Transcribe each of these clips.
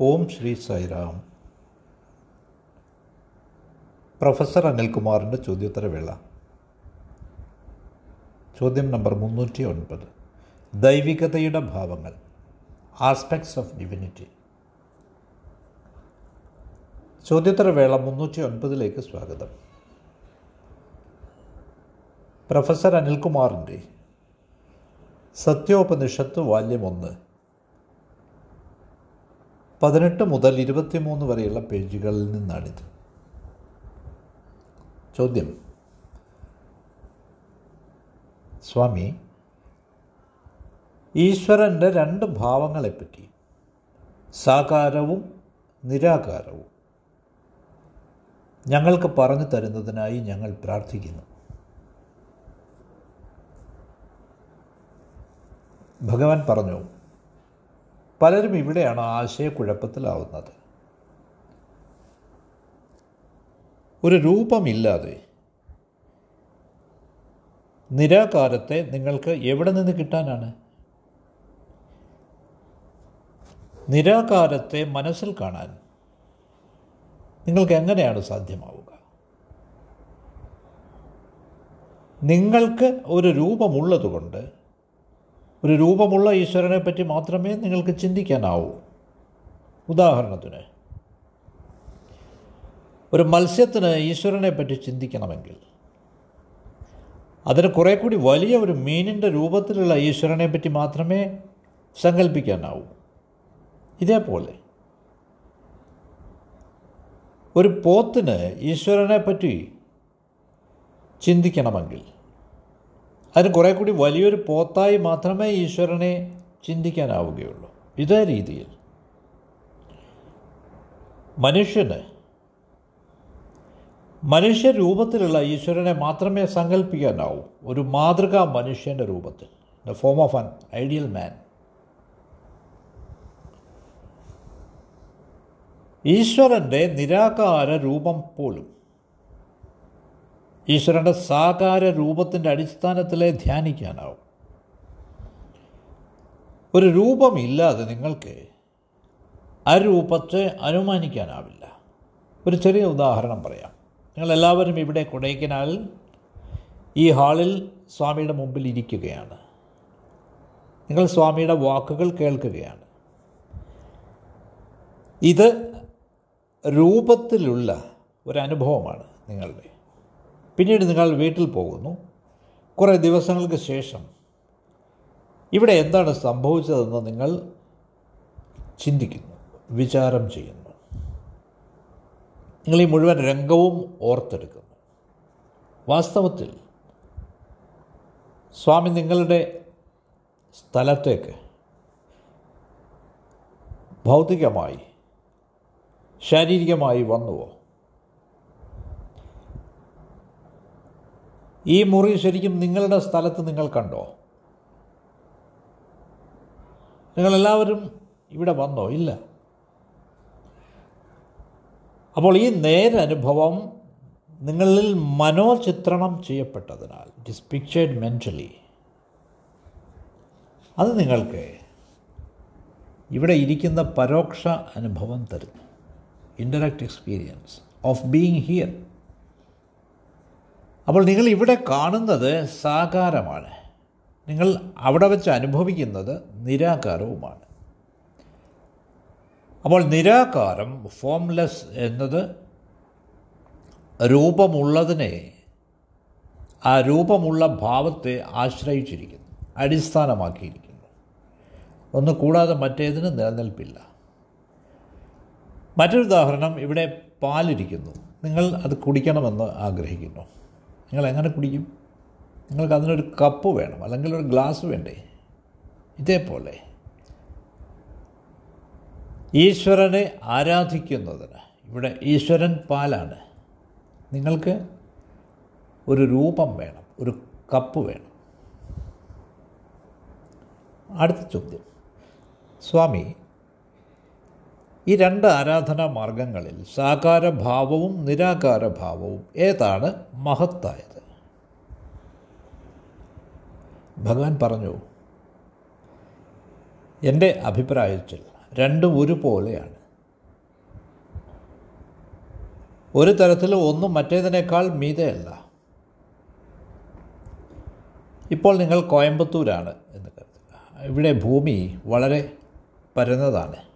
ഓം Shri Sairam professor അനിൽകുമാറിന്റെ ചോദ്യോത്തരവേള. ചോദ്യം നമ്പർ മുന്നൂറ്റി ഒൻപത് ദൈവികതയുടെ ഭാവങ്ങൾ. ആസ്പെക്ട്സ് ഓഫ് ഡിവിനിറ്റി ചോദ്യോത്തരവേള മുന്നൂറ്റി ഒൻപതിലേക്ക് സ്വാഗതം. പ്രൊഫസർ അനിൽകുമാറിന്റെ സത്യോപനിഷത്ത് വാല്യം ഒന്ന്. പതിനെട്ട് മുതൽ ഇരുപത്തിമൂന്ന് വരെയുള്ള പേജുകളിൽ നിന്നാണിത്. ചോദ്യം. സ്വാമി ഈശ്വരന്റെ രണ്ട് ഭാവങ്ങളെപ്പറ്റി സാകാരവും നിരാകാരവും. ഞങ്ങൾക്ക് പറഞ്ഞു തരുന്നതിനായി ഞങ്ങൾ പ്രാർത്ഥിക്കുന്നു. ഭഗവാൻ പറഞ്ഞു പലരും ഇവിടെയാണ് ആശയക്കുഴപ്പത്തിലാവുന്നത്. ഒരു രൂപമില്ലാതെ നിരാകാരത്തെ നിങ്ങൾക്ക് എവിടെ നിന്ന് കിട്ടാനാണ്? നിരാകാരത്തെ മനസ്സിൽ കാണാൻ നിങ്ങൾക്ക് എങ്ങനെയാണ് സാധ്യമാവുക? നിങ്ങൾക്ക് ഒരു രൂപമുള്ളതുകൊണ്ട് ഒരു രൂപമുള്ള ഈശ്വരനെ പറ്റി മാത്രമേ നിങ്ങൾക്ക് ചിന്തിക്കാനാവൂ. ഉദാഹരണത്തിന് ഒരു മത്സ്യത്തിന് ഈശ്വരനെ പറ്റി ചിന്തിക്കണമെങ്കിൽ അതിന് കുറേ കൂടി വലിയ ഒരു മീനിന്റെ രൂപത്തിലുള്ള ഈശ്വരനെ പറ്റി മാത്രമേ സങ്കല്പിക്കാനാവൂ ഇതേപോലെ ഒരു പോത്തിന് ഈശ്വരനെ പറ്റി ചിന്തിക്കണമെങ്കിൽ അതിന് കുറേ കൂടി വലിയൊരു പോത്തായി മാത്രമേ ഈശ്വരനെ ചിന്തിക്കാനാവുകയുള്ളൂ. ഇതേ രീതിയിൽ മനുഷ്യന് മനുഷ്യരൂപത്തിലുള്ള ഈശ്വരനെ മാത്രമേ സങ്കല്പിക്കാനാവൂ ഒരു മാതൃകാ മനുഷ്യന്റെ രൂപത്തിൽ. The form of an ideal man ഈശ്വരന്റെ നിരാകാര രൂപം പോലും ഈശ്വരന്റെ സാകാര രൂപത്തിന്റെ അടിസ്ഥാനത്തിലേ ധ്യാനിക്കാനാവും. ഒരു രൂപമില്ലാതെ നിങ്ങൾക്ക് അരൂപത്തെ രൂപത്തെ അനുമാനിക്കാനാവില്ല. ഒരു ചെറിയ ഉദാഹരണം പറയാം. നിങ്ങളെല്ലാവരും ഇവിടെ കൊടൈക്കനാലിൽ ഈ ഹാളിൽ സ്വാമിയുടെ മുമ്പിൽ ഇരിക്കുകയാണ്. നിങ്ങൾ സ്വാമിയുടെ വാക്കുകൾ കേൾക്കുകയാണ്. ഇത് രൂപത്തിലുള്ള ഒരനുഭവമാണ് നിങ്ങളുടെ. പിന്നീട് നിങ്ങൾ വീട്ടിൽ പോകുന്നു. കുറേ ദിവസങ്ങൾക്ക് ശേഷം ഇവിടെ എന്താണ് സംഭവിച്ചതെന്ന് നിങ്ങൾ ചിന്തിക്കുന്നു വിചാരം ചെയ്യുന്നു. നിങ്ങൾ ഈ മുഴുവൻ രംഗവും ഓർത്തെടുക്കുന്നു. വാസ്തവത്തിൽ സ്വാമി നിങ്ങളുടെ സ്ഥലത്തേക്ക് ഭൗതികമായി ശാരീരികമായി വന്നുവോ? ഈ മുറി ശരിക്കും നിങ്ങളുടെ സ്ഥലത്ത് നിങ്ങൾ കണ്ടോ? നിങ്ങളെല്ലാവരും ഇവിടെ വന്നോ? ഇല്ല. അപ്പോൾ ഈ നേരനുഭവം നിങ്ങളിൽ മനോചിത്രണം ചെയ്യപ്പെട്ടതിനാൽ ഇറ്റ് ഇസ് പിക്ചേർഡ് മെന്റലി അത് നിങ്ങൾക്ക് ഇവിടെ ഇരിക്കുന്ന പരോക്ഷ അനുഭവം തരുന്നു. Indirect experience of being here അപ്പോൾ നിങ്ങൾ ഇവിടെ കാണുന്നത് സാകാരമാണ്. നിങ്ങൾ അവിടെ വെച്ച് അനുഭവിക്കുന്നത് നിരാകാരവുമാണ്. അപ്പോൾ നിരാകാരം ഫോംലെസ് എന്നത് രൂപമുള്ളതിനെ ആ രൂപമുള്ള ഭാവത്തെ ആശ്രയിച്ചിരിക്കുന്നു അടിസ്ഥാനമാക്കിയിരിക്കുന്നു. ഒന്ന് കൂടാതെ മറ്റേതിന് നിലനിൽപ്പില്ല. മറ്റൊരു ഉദാഹരണം ഇവിടെ പാലിരിക്കുന്നു. നിങ്ങൾ അത് കുടിക്കണമെന്ന് ആഗ്രഹിക്കുന്നു. നിങ്ങൾ എങ്ങനെ കുടിക്കും? നിങ്ങൾക്ക് അതിനൊരു കപ്പ് വേണം അല്ലെങ്കിൽ ഒരു ഗ്ലാസ് വേണ്ടേ? ഇതേപോലെ. ഈശ്വരനെ ആരാധിക്കുന്നതിന് ഇവിടെ ഈശ്വരൻ പാലാണ്. നിങ്ങൾക്ക് ഒരു രൂപം വേണം ഒരു കപ്പ് വേണം. അടുത്ത ചോദ്യം. സ്വാമി ഈ രണ്ട് ആരാധനാ മാർഗങ്ങളിൽ സാകാരഭാവവും നിരാകാരഭാവവും ഏതാണ് മഹത്തായത്? ഭഗവാൻ പറഞ്ഞു എന്റെ അഭിപ്രായത്തിൽ രണ്ടും ഒരുപോലെയാണ് ഒരു തരത്തിൽ ഒന്നും മറ്റേതിനേക്കാൾ മീതയല്ല. ഇപ്പോൾ നിങ്ങൾ കോയമ്പത്തൂരാണ് എന്ന് കരുതുക. ഇവിടെ ഭൂമി വളരെ പരന്നതാണ്.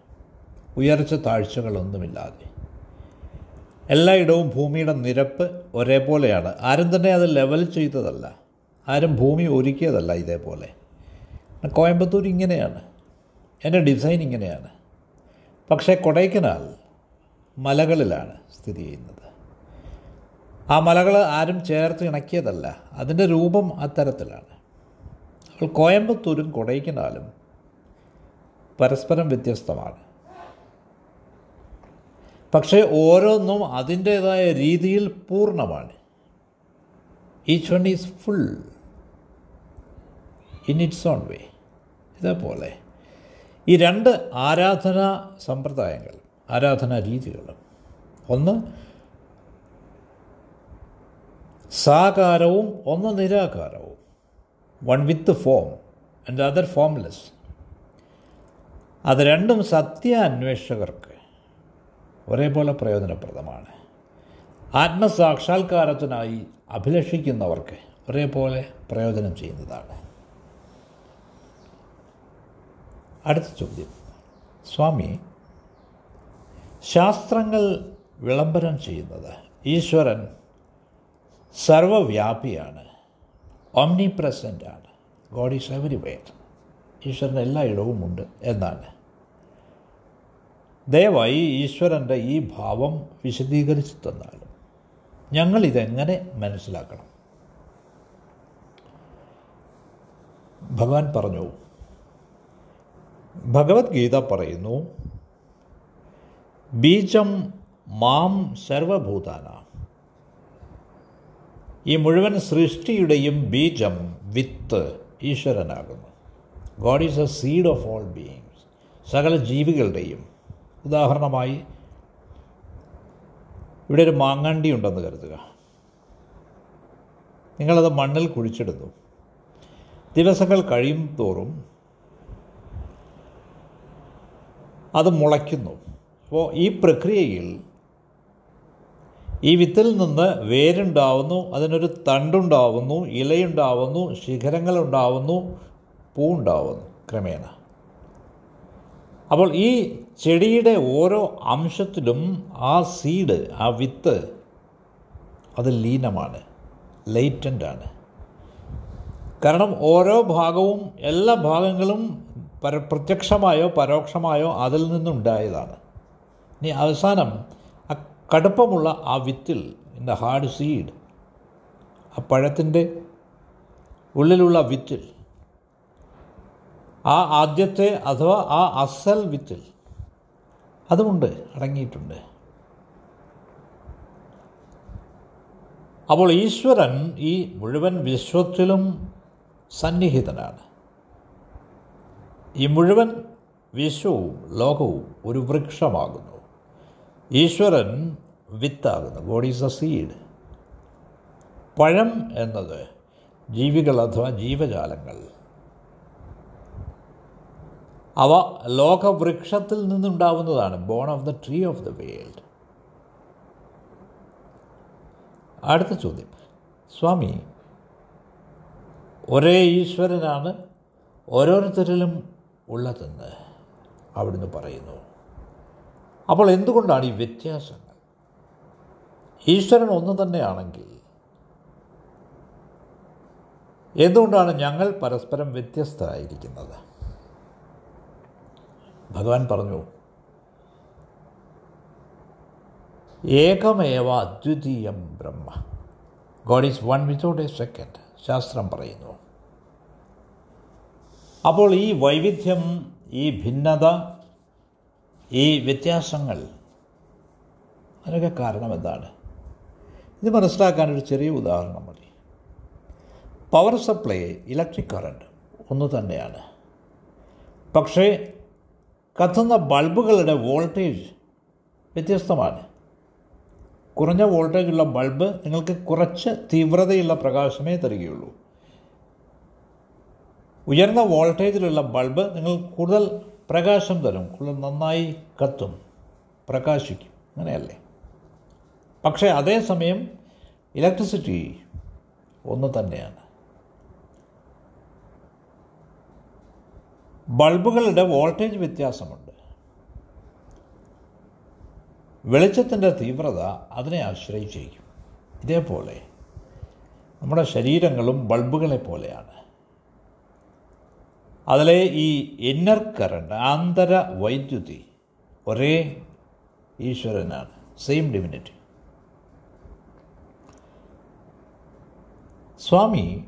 ഉയർച്ച താഴ്ചകളൊന്നുമില്ലാതെ. എല്ലായിടവും ഭൂമിയുടെ നിരപ്പ് ഒരേപോലെയാണ്. ആരും തന്നെ അത് ലെവൽ ചെയ്തതല്ല. ആരും ഭൂമി ഒരുക്കിയതല്ല ഇതേപോലെ. കോയമ്പത്തൂർ ഇങ്ങനെയാണ്. എന്റെ ഡിസൈൻ ഇങ്ങനെയാണ്. പക്ഷേ കൊടൈക്കനാൽ മലകളിലാണ് സ്ഥിതി ചെയ്യുന്നത്. ആ മലകൾ ആരും ചേർത്ത് ഇണക്കിയതല്ല. അതിന്റെ രൂപം അത്തരത്തിലാണ്. അപ്പോൾ കോയമ്പത്തൂരും കൊടൈക്കനാലും പരസ്പരം വ്യത്യസ്തമാണ്. പക്ഷേ ഓരോന്നും അതിന്റേതായ രീതിയിൽ പൂർണമാണ്. Each one is full in its own way ഇതേപോലെ. ഈ രണ്ട് ആരാധനാ സമ്പ്രദായങ്ങൾ ആരാധനാ രീതികൾ ഒന്ന് സാകാരവും ഒന്ന് നിരാകാരവും. One with form and other formless അത് രണ്ടും സത്യ അന്വേഷകർക്ക് ഒരേപോലെ പ്രയോജനപ്രദമാണ്. ആത്മസാക്ഷാത്കാരത്തിനായി അഭിലഷിക്കുന്നവർക്ക് ഒരേപോലെ പ്രയോജനം ചെയ്യുന്നതാണ്. അടുത്ത ചോദ്യം. സ്വാമി ശാസ്ത്രങ്ങൾ വിളംബരം ചെയ്യുന്നത് ഈശ്വരൻ സർവവ്യാപിയാണ് ഓംനി പ്രസന്റ് ആണ്. ഗോഡ് ഈസ് എവരിവെയർ ഈശ്വരൻ എല്ലായിടവും ഉണ്ട് എന്നാണ്. ദയവായി ഈശ്വരന്റെ ഈ ഭാവം വിശദീകരിച്ചു തന്നാൽ ഞങ്ങളിതെങ്ങനെ മനസ്സിലാക്കണം? ഭഗവാൻ പറഞ്ഞു ഭഗവത്ഗീത പറയുന്നു ബീജം മാം സർവഭൂതാന. ഈ മുഴുവൻ സൃഷ്ടിയുടെയും ബീജം വിത്ത് ഈശ്വരനാകുന്നു. God is a seed of all beings. സകല ജീവികളുടെയും ഉദാഹരണമായി ഇവിടെ ഒരു മാങ്ങണ്ടി ഉണ്ടെന്ന് കരുതുക. നിങ്ങളത് മണ്ണിൽ കുഴിച്ചിടുന്നു. ദിവസങ്ങൾ കഴിയും തോറും അത് മുളയ്ക്കുന്നു. അപ്പോൾ ഈ പ്രക്രിയയിൽ ഈ വിത്തിൽ നിന്ന് വേരുണ്ടാവുന്നു അതിനൊരു തണ്ടുണ്ടാവുന്നു ഇലയുണ്ടാവുന്നു ശിഖരങ്ങളുണ്ടാവുന്നു പൂവുണ്ടാവുന്നു ക്രമേണ. അപ്പോൾ ഈ ചെടിയുടെ ഓരോ അംശത്തിലും ആ സീഡ് ആ വിത്ത് അത് ലീനമാണ് ലൈറ്റന്റാണ് കാരണം ഓരോ ഭാഗവും എല്ലാ ഭാഗങ്ങളും പര പ്രത്യക്ഷമായോ പരോക്ഷമായോ അതിൽ നിന്നുണ്ടായതാണ്. ഇനി അവസാനം ആ കടുപ്പമുള്ള ആ വിത്തിൽ ഇൻ ദ ഹാർഡ് സീഡ് ആ പഴത്തിന്റെ ഉള്ളിലുള്ള വിത്തിൽ ആ ആദ്യത്തെ അഥവാ ആ അസൽ വിത്തിൽ അതുമുണ്ട് അടങ്ങിയിട്ടുണ്ട്. അപ്പോൾ ഈശ്വരൻ ഈ മുഴുവൻ വിശ്വത്തിലും സന്നിഹിതനാണ്. ഈ മുഴുവൻ വിശ്വവും ലോകവും ഒരു വൃക്ഷമാകുന്നു. ഈശ്വരൻ വിത്താകുന്നു. ഗോഡ് ഈസ് എ സീഡ് പഴം എന്നത് ജീവികൾ അഥവാ ജീവജാലങ്ങൾ അവ ലോകവൃക്ഷത്തിൽ നിന്നുണ്ടാവുന്നതാണ്. Born of the tree of the world അടുത്ത ചോദ്യം. സ്വാമി ഒരേ ഈശ്വരനാണ് ഓരോരുത്തരിലും ഉള്ളതെന്ന് അവിടുന്ന് പറയുന്നു. അപ്പോൾ എന്തുകൊണ്ടാണ് ഈ വ്യത്യാസങ്ങൾ? ഈശ്വരൻ ഒന്ന് തന്നെയാണെങ്കിൽ എന്തുകൊണ്ടാണ് ഞങ്ങൾ പരസ്പരം വ്യത്യസ്തരായിരിക്കുന്നത്? ഭഗവാൻ പറഞ്ഞു ഏകമേവ അദ്വിതീയം ബ്രഹ്മ. God is one without a second ശാസ്ത്രം പറയുന്നു. അപ്പോൾ ഈ വൈവിധ്യം ഈ ഭിന്നത ഈ വ്യത്യാസങ്ങൾ അതിനൊക്കെ കാരണം എന്താണ്? ഇത് മനസ്സിലാക്കാൻ ഒരു ചെറിയ ഉദാഹരണം മതി. പവർ സപ്ലൈ ഇലക്ട്രിക് കറണ്ട് ഒന്ന് തന്നെയാണ്. പക്ഷേ കത്തുന്ന ബൾബുകളുടെ വോൾട്ടേജ് വ്യത്യസ്തമാണ്. കുറഞ്ഞ വോൾട്ടേജുള്ള ബൾബ് നിങ്ങൾക്ക് കുറച്ച് തീവ്രതയുള്ള പ്രകാശമേ തരികയുള്ളൂ. ഉയർന്ന വോൾട്ടേജിലുള്ള ബൾബ് നിങ്ങൾ കൂടുതൽ പ്രകാശം തരും കൂടുതൽ നന്നായി കത്തും പ്രകാശിക്കും. അങ്ങനെയല്ലേ? പക്ഷേ അതേസമയം ഇലക്ട്രിസിറ്റി ഒന്ന് തന്നെയാണ്. ബൾബുകളുടെ വോൾട്ടേജ് വ്യത്യാസമുണ്ട്. വെളിച്ചത്തിന്റെ തീവ്രത അതിനെ ആശ്രയിച്ചിരിക്കും ഇതേപോലെ നമ്മുടെ ശരീരങ്ങളും ബൾബുകളെ പോലെയാണ്. അതിലെ ഈ ഇന്നർ കറണ്ട് ആന്തര വൈദ്യുതി ഒരേ ഈശ്വരനാണ്. സെയിം ഡിവിനിറ്റി സ്വാമി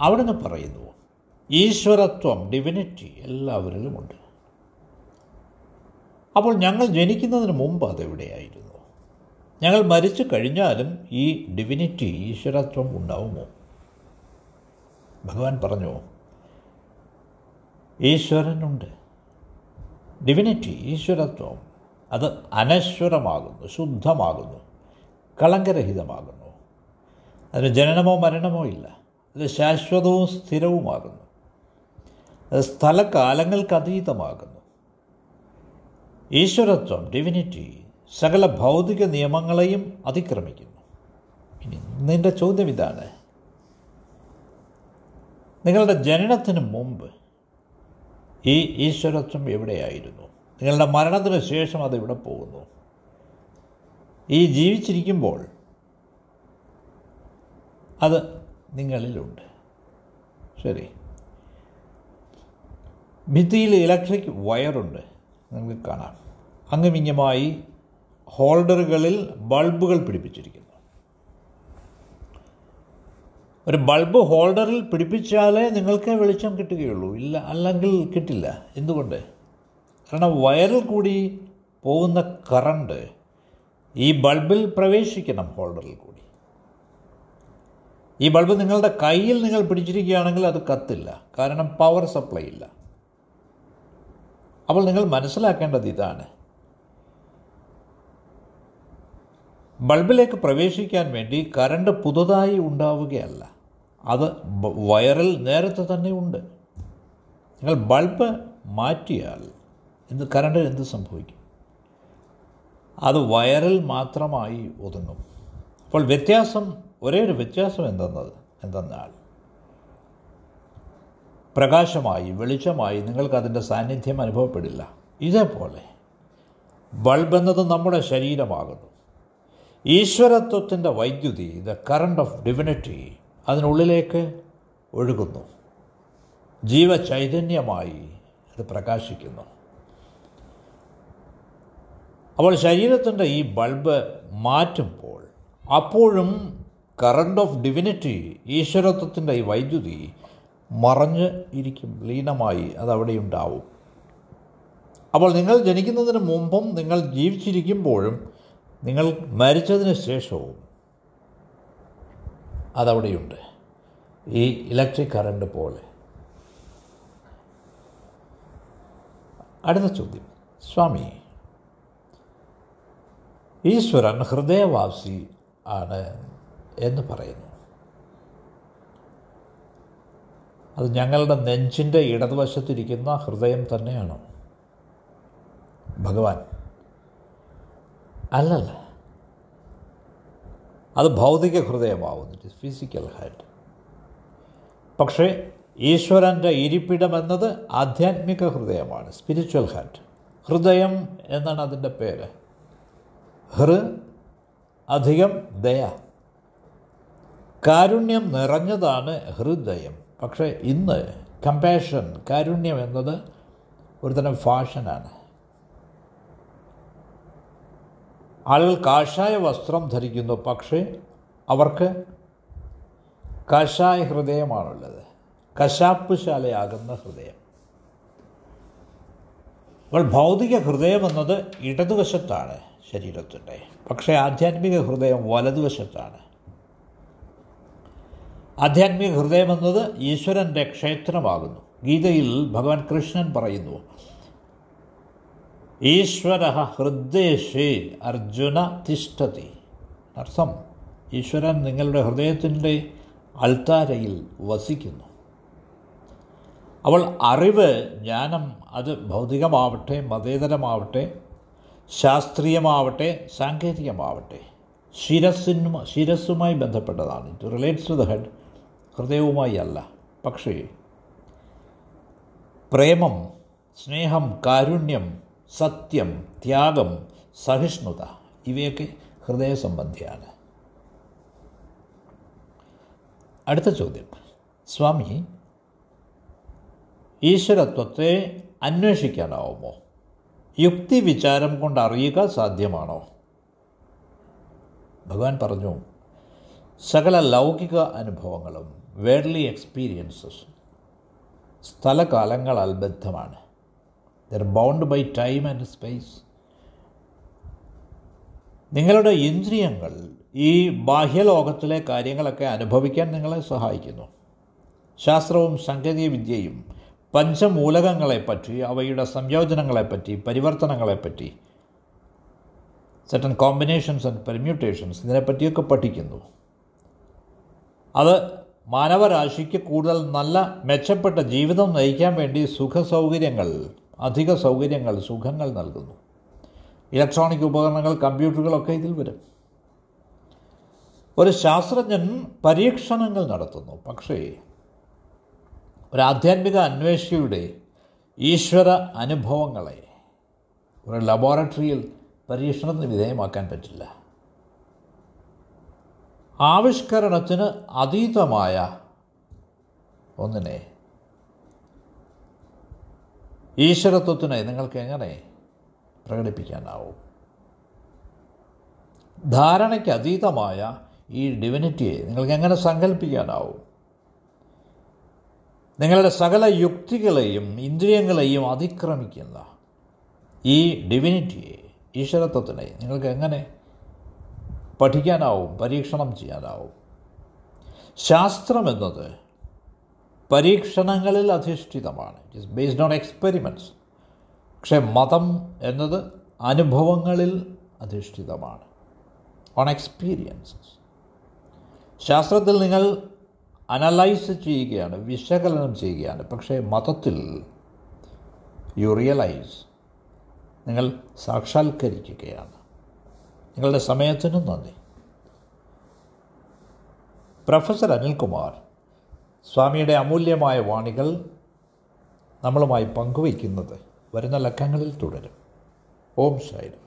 അവിടുന്ന് പറയുന്നു ഈശ്വരത്വം ഡിവിനിറ്റി എല്ലാവരിലുമുണ്ട്. അപ്പോൾ ഞങ്ങൾ ജനിക്കുന്നതിന് മുമ്പ് അതെവിടെയായിരുന്നു? ഞങ്ങൾ മരിച്ചു കഴിഞ്ഞാലും ഈ ഡിവിനിറ്റി ഈശ്വരത്വം ഉണ്ടാവുമോ? ഭഗവാൻ പറഞ്ഞു ഈശ്വരനുണ്ട്. ഡിവിനിറ്റി ഈശ്വരത്വം അത് അനശ്വരമാകുന്നു ശുദ്ധമാകുന്നു കളങ്കരഹിതമാകുന്നു. അതിന് ജനനമോ മരണമോ ഇല്ല. അത് ശാശ്വതവും സ്ഥിരവുമാകുന്നു. സ്ഥലകാലങ്ങൾക്ക് അതീതമാകുന്നു ഈശ്വരത്വം ഡിവിനിറ്റി സകല ഭൗതിക നിയമങ്ങളെയും അതിക്രമിക്കുന്നു. ഇനി നിന്റെ ചോദ്യം ഇതാണ്. നിങ്ങളുടെ ജനനത്തിന് മുമ്പ് ഈ ഈശ്വരത്വം എവിടെയായിരുന്നു? നിങ്ങളുടെ മരണത്തിന് ശേഷം അത് എവിടെ പോകുന്നു? ഈ ജീവിച്ചിരിക്കുമ്പോൾ അത് നിങ്ങളിലുണ്ട്. ശരി. ഭിത്തിയിൽ ഇലക്ട്രിക് വയറുണ്ട്. നിങ്ങൾക്ക് കാണാം. അങ്ങുമിങ്ങുമായി ഹോൾഡറുകളിൽ ബൾബുകൾ പിടിപ്പിച്ചിരിക്കുന്നു. ഒരു ബൾബ് ഹോൾഡറിൽ പിടിപ്പിച്ചാലേ നിങ്ങൾക്ക് വെളിച്ചം കിട്ടുകയുള്ളൂ. ഇല്ല അല്ലെങ്കിൽ കിട്ടില്ല. എന്തുകൊണ്ട്? കാരണം വയറിൽ കൂടി പോകുന്ന കറണ്ട് ഈ ബൾബിൽ പ്രവേശിക്കണം ഹോൾഡറിൽ കൂടി. ഈ ബൾബ് നിങ്ങളുടെ കയ്യിൽ നിങ്ങൾ പിടിച്ചിരിക്കുകയാണെങ്കിൽ അത് കത്തില്ല. കാരണം പവർ സപ്ലൈ ഇല്ല. അപ്പോൾ നിങ്ങൾ മനസ്സിലാക്കേണ്ടത് ഇതാണ്. ബൾബിലേക്ക് പ്രവേശിക്കാൻ വേണ്ടി കറണ്ട് പുതുതായി ഉണ്ടാവുകയല്ല. അത് വയറിൽ നേരത്തെ തന്നെ ഉണ്ട്. നിങ്ങൾ ബൾബ് മാറ്റിയാൽ എന്ത് കറണ്ടിന് എന്ത് സംഭവിക്കും? അത് വയറിൽ മാത്രമായി ഒതുങ്ങും. അപ്പോൾ വ്യത്യാസം ഒരേ ഒരു വ്യത്യാസം എന്തെന്നത്? എന്തെന്നാൽ പ്രകാശമായി വെളിച്ചമായി നിങ്ങൾക്ക് അതിന്റെ സാന്നിധ്യം അനുഭവപ്പെടില്ല. ഇതേപോലെ ബൾബെന്നത് നമ്മുടെ ശരീരമാകുന്നു. ഈശ്വരത്വത്തിന്റെ വൈദ്യുതി ദ കറണ്ട് ഓഫ് ഡിവിനിറ്റി അതിനുള്ളിലേക്ക് ഒഴുകുന്നു. ജീവചൈതന്യമായി അത് പ്രകാശിക്കുന്നു. അപ്പോൾ ശരീരത്തിന്റെ ഈ ബൾബ് മാറ്റുമ്പോൾ അപ്പോഴും കറണ്ട് ഓഫ് ഡിവിനിറ്റി ഈശ്വരത്വത്തിന്റെ ഈ വൈദ്യുതി മറഞ്ഞ് ഇരിക്കും ലീനമായി അതവിടെ ഉണ്ടാവും അപ്പോൾ നിങ്ങൾ ജനിക്കുന്നതിന് മുമ്പും നിങ്ങൾ ജീവിച്ചിരിക്കുമ്പോഴും നിങ്ങൾ മരിച്ചതിന് ശേഷവും അതവിടെയുണ്ട് ഈ ഇലക്ട്രിക് കറണ്ട് പോലെ. അടുത്ത ചോദ്യം. സ്വാമി ഈശ്വരൻ ഹൃദയവാസി ആണ് എന്ന് പറയുന്നു. അത് ഞങ്ങളുടെ നെഞ്ചിന്റെ ഇടതുവശത്തിരിക്കുന്ന ഹൃദയം തന്നെയാണ്? ഭഗവാൻ. അല്ലല്ല. അത് ഭൗതിക ഹൃദയമാവുന്നു. ഇറ്റ് ഫിസിക്കൽ ഹാർട്ട് പക്ഷേ ഈശ്വരന്റെ ഇരിപ്പിടം എന്നത് ആധ്യാത്മിക ഹൃദയമാണ്. സ്പിരിച്വൽ ഹാർട്ട് ഹൃദയം എന്നാണ് അതിന്റെ പേര്. ഹൃ അധികം ദയ. കാരുണ്യം നിറഞ്ഞതാണ് ഹൃദയം. പക്ഷേ ഇന്ന് കമ്പാഷൻ കാരുണ്യം എന്നത് ഒരുതരം ഫാഷനാണ് ആളുകൾ കാഷായ വസ്ത്രം ധരിക്കുന്നു പക്ഷേ അവർക്ക് കഷായ ഹൃദയമാണുള്ളത്. കശാപ്പുശാലയാകുന്ന ഹൃദയം. അപ്പോൾ ഭൗതിക ഹൃദയം എന്നത് ഇടതുവശത്താണ് ശരീരത്തിന്റെ. പക്ഷേ ആധ്യാത്മിക ഹൃദയം വലതുവശത്താണ്. ആധ്യാത്മിക ഹൃദയം എന്നത് ഈശ്വരന്റെ ക്ഷേത്രമാകുന്നു. ഗീതയിൽ ഭഗവാൻ കൃഷ്ണൻ പറയുന്നു ഈശ്വര ഹൃദയശേ അർജുന തിഷ്ഠതി. അർത്ഥം ഈശ്വരൻ നിങ്ങളുടെ ഹൃദയത്തിന്റെ അൾത്താരയിൽ വസിക്കുന്നു. അവൾ അറിവ് ജ്ഞാനം അത് ഭൗതികമാവട്ടെ മതേതരമാവട്ടെ ശാസ്ത്രീയമാവട്ടെ സാങ്കേതികമാവട്ടെ ശിരസ്സിനും ശിരസ്സുമായി ബന്ധപ്പെട്ടതാണ്. It relates to the head ഹൃദയവുമായി അല്ല പക്ഷേ പ്രേമം സ്നേഹം കാരുണ്യം സത്യം ത്യാഗം സഹിഷ്ണുത ഇവയൊക്കെ ഹൃദയസംബന്ധിയാണ്. അടുത്ത ചോദ്യം. സ്വാമി ഈശ്വരത്വത്തെ അന്വേഷിക്കാനാവുമോ? യുക്തി വിചാരം കൊണ്ട് അറിയുക സാധ്യമാണോ? ഭഗവാൻ പറഞ്ഞു സകല ലൗകിക അനുഭവങ്ങളും വേർലി എക്സ്പീരിയൻസസ് സ്ഥലകാലങ്ങളാൽ ബദ്ധമാണ് they're bound by time and space നിങ്ങളുടെ ഇന്ദ്രിയങ്ങൾ ഈ ബാഹ്യലോകത്തിലെ കാര്യങ്ങളൊക്കെ അനുഭവിക്കാൻ നിങ്ങളെ സഹായിക്കുന്നു. ശാസ്ത്രവും സാങ്കേതിക വിദ്യയും പഞ്ചമൂലകങ്ങളെപ്പറ്റി അവയുടെ സംയോജനങ്ങളെപ്പറ്റി പരിവർത്തനങ്ങളെപ്പറ്റി സെറ്റൻ കോമ്പിനേഷൻസ് ആൻഡ് പെർമ്യൂട്ടേഷൻസ് ഇതിനെപ്പറ്റിയൊക്കെ പഠിക്കുന്നു. അത് മാനവരാശിക്ക് കൂടുതൽ നല്ല മെച്ചപ്പെട്ട ജീവിതം നയിക്കാൻ വേണ്ടി സുഖ സൗകര്യങ്ങൾ അധിക സൗകര്യങ്ങൾ സുഖങ്ങൾ നൽകുന്നു. ഇലക്ട്രോണിക് ഉപകരണങ്ങൾ കമ്പ്യൂട്ടറുകളൊക്കെ ഇതിൽ വരും. ഒരു ശാസ്ത്രജ്ഞൻ പരീക്ഷണങ്ങൾ നടത്തുന്നു. പക്ഷേ ഒരു ആധ്യാത്മിക അന്വേഷിയുടെ ഈശ്വര അനുഭവങ്ങളെ ഒരു ലബോറട്ടറിയിൽ പരീക്ഷണത്തിന് വിധേയമാക്കാൻ പറ്റില്ല. ആവിഷ്കരണത്തിന് അതീതമായ ഒന്നിനെ. ഈശ്വരത്വത്തിനെ നിങ്ങൾക്ക് എങ്ങനെ പ്രകടിപ്പിക്കാനാവും? ധാരണയ്ക്ക് അതീതമായ ഈ ഡിവിനിറ്റിയെ നിങ്ങൾക്ക് എങ്ങനെ സങ്കല്പിക്കാനാവും നിങ്ങളുടെ സകല യുക്തികളെയും ഇന്ദ്രിയങ്ങളെയും അതിക്രമിക്കുന്ന ഈ ഡിവിനിറ്റിയെ ഈശ്വരത്വത്തിനെ നിങ്ങൾക്ക് എങ്ങനെ പഠിക്കാനാവും പരീക്ഷണം ചെയ്യാനാവും. ശാസ്ത്രം എന്നത് പരീക്ഷണങ്ങളിൽ അധിഷ്ഠിതമാണ്. It is based on experiments പക്ഷേ മതം എന്നത് അനുഭവങ്ങളിൽ അധിഷ്ഠിതമാണ്. ഓൺ എക്സ്പീരിയൻസസ് ശാസ്ത്രത്തിൽ നിങ്ങൾ അനലൈസ് ചെയ്യുകയാണ് വിശകലനം ചെയ്യുകയാണ്. പക്ഷേ മതത്തിൽ യു റിയലൈസ് നിങ്ങൾ സാക്ഷാത്കരിക്കുകയാണ്. നിങ്ങളുടെ സമയത്തിനും നന്ദി. പ്രൊഫസർ അനിൽകുമാർ സ്വാമിയുടെ അമൂല്യമായ വാണികൾ നമ്മളുമായി പങ്കുവയ്ക്കുന്നത് വരുന്ന ലക്കങ്ങളിൽ തുടരും. ഓം ശൈലം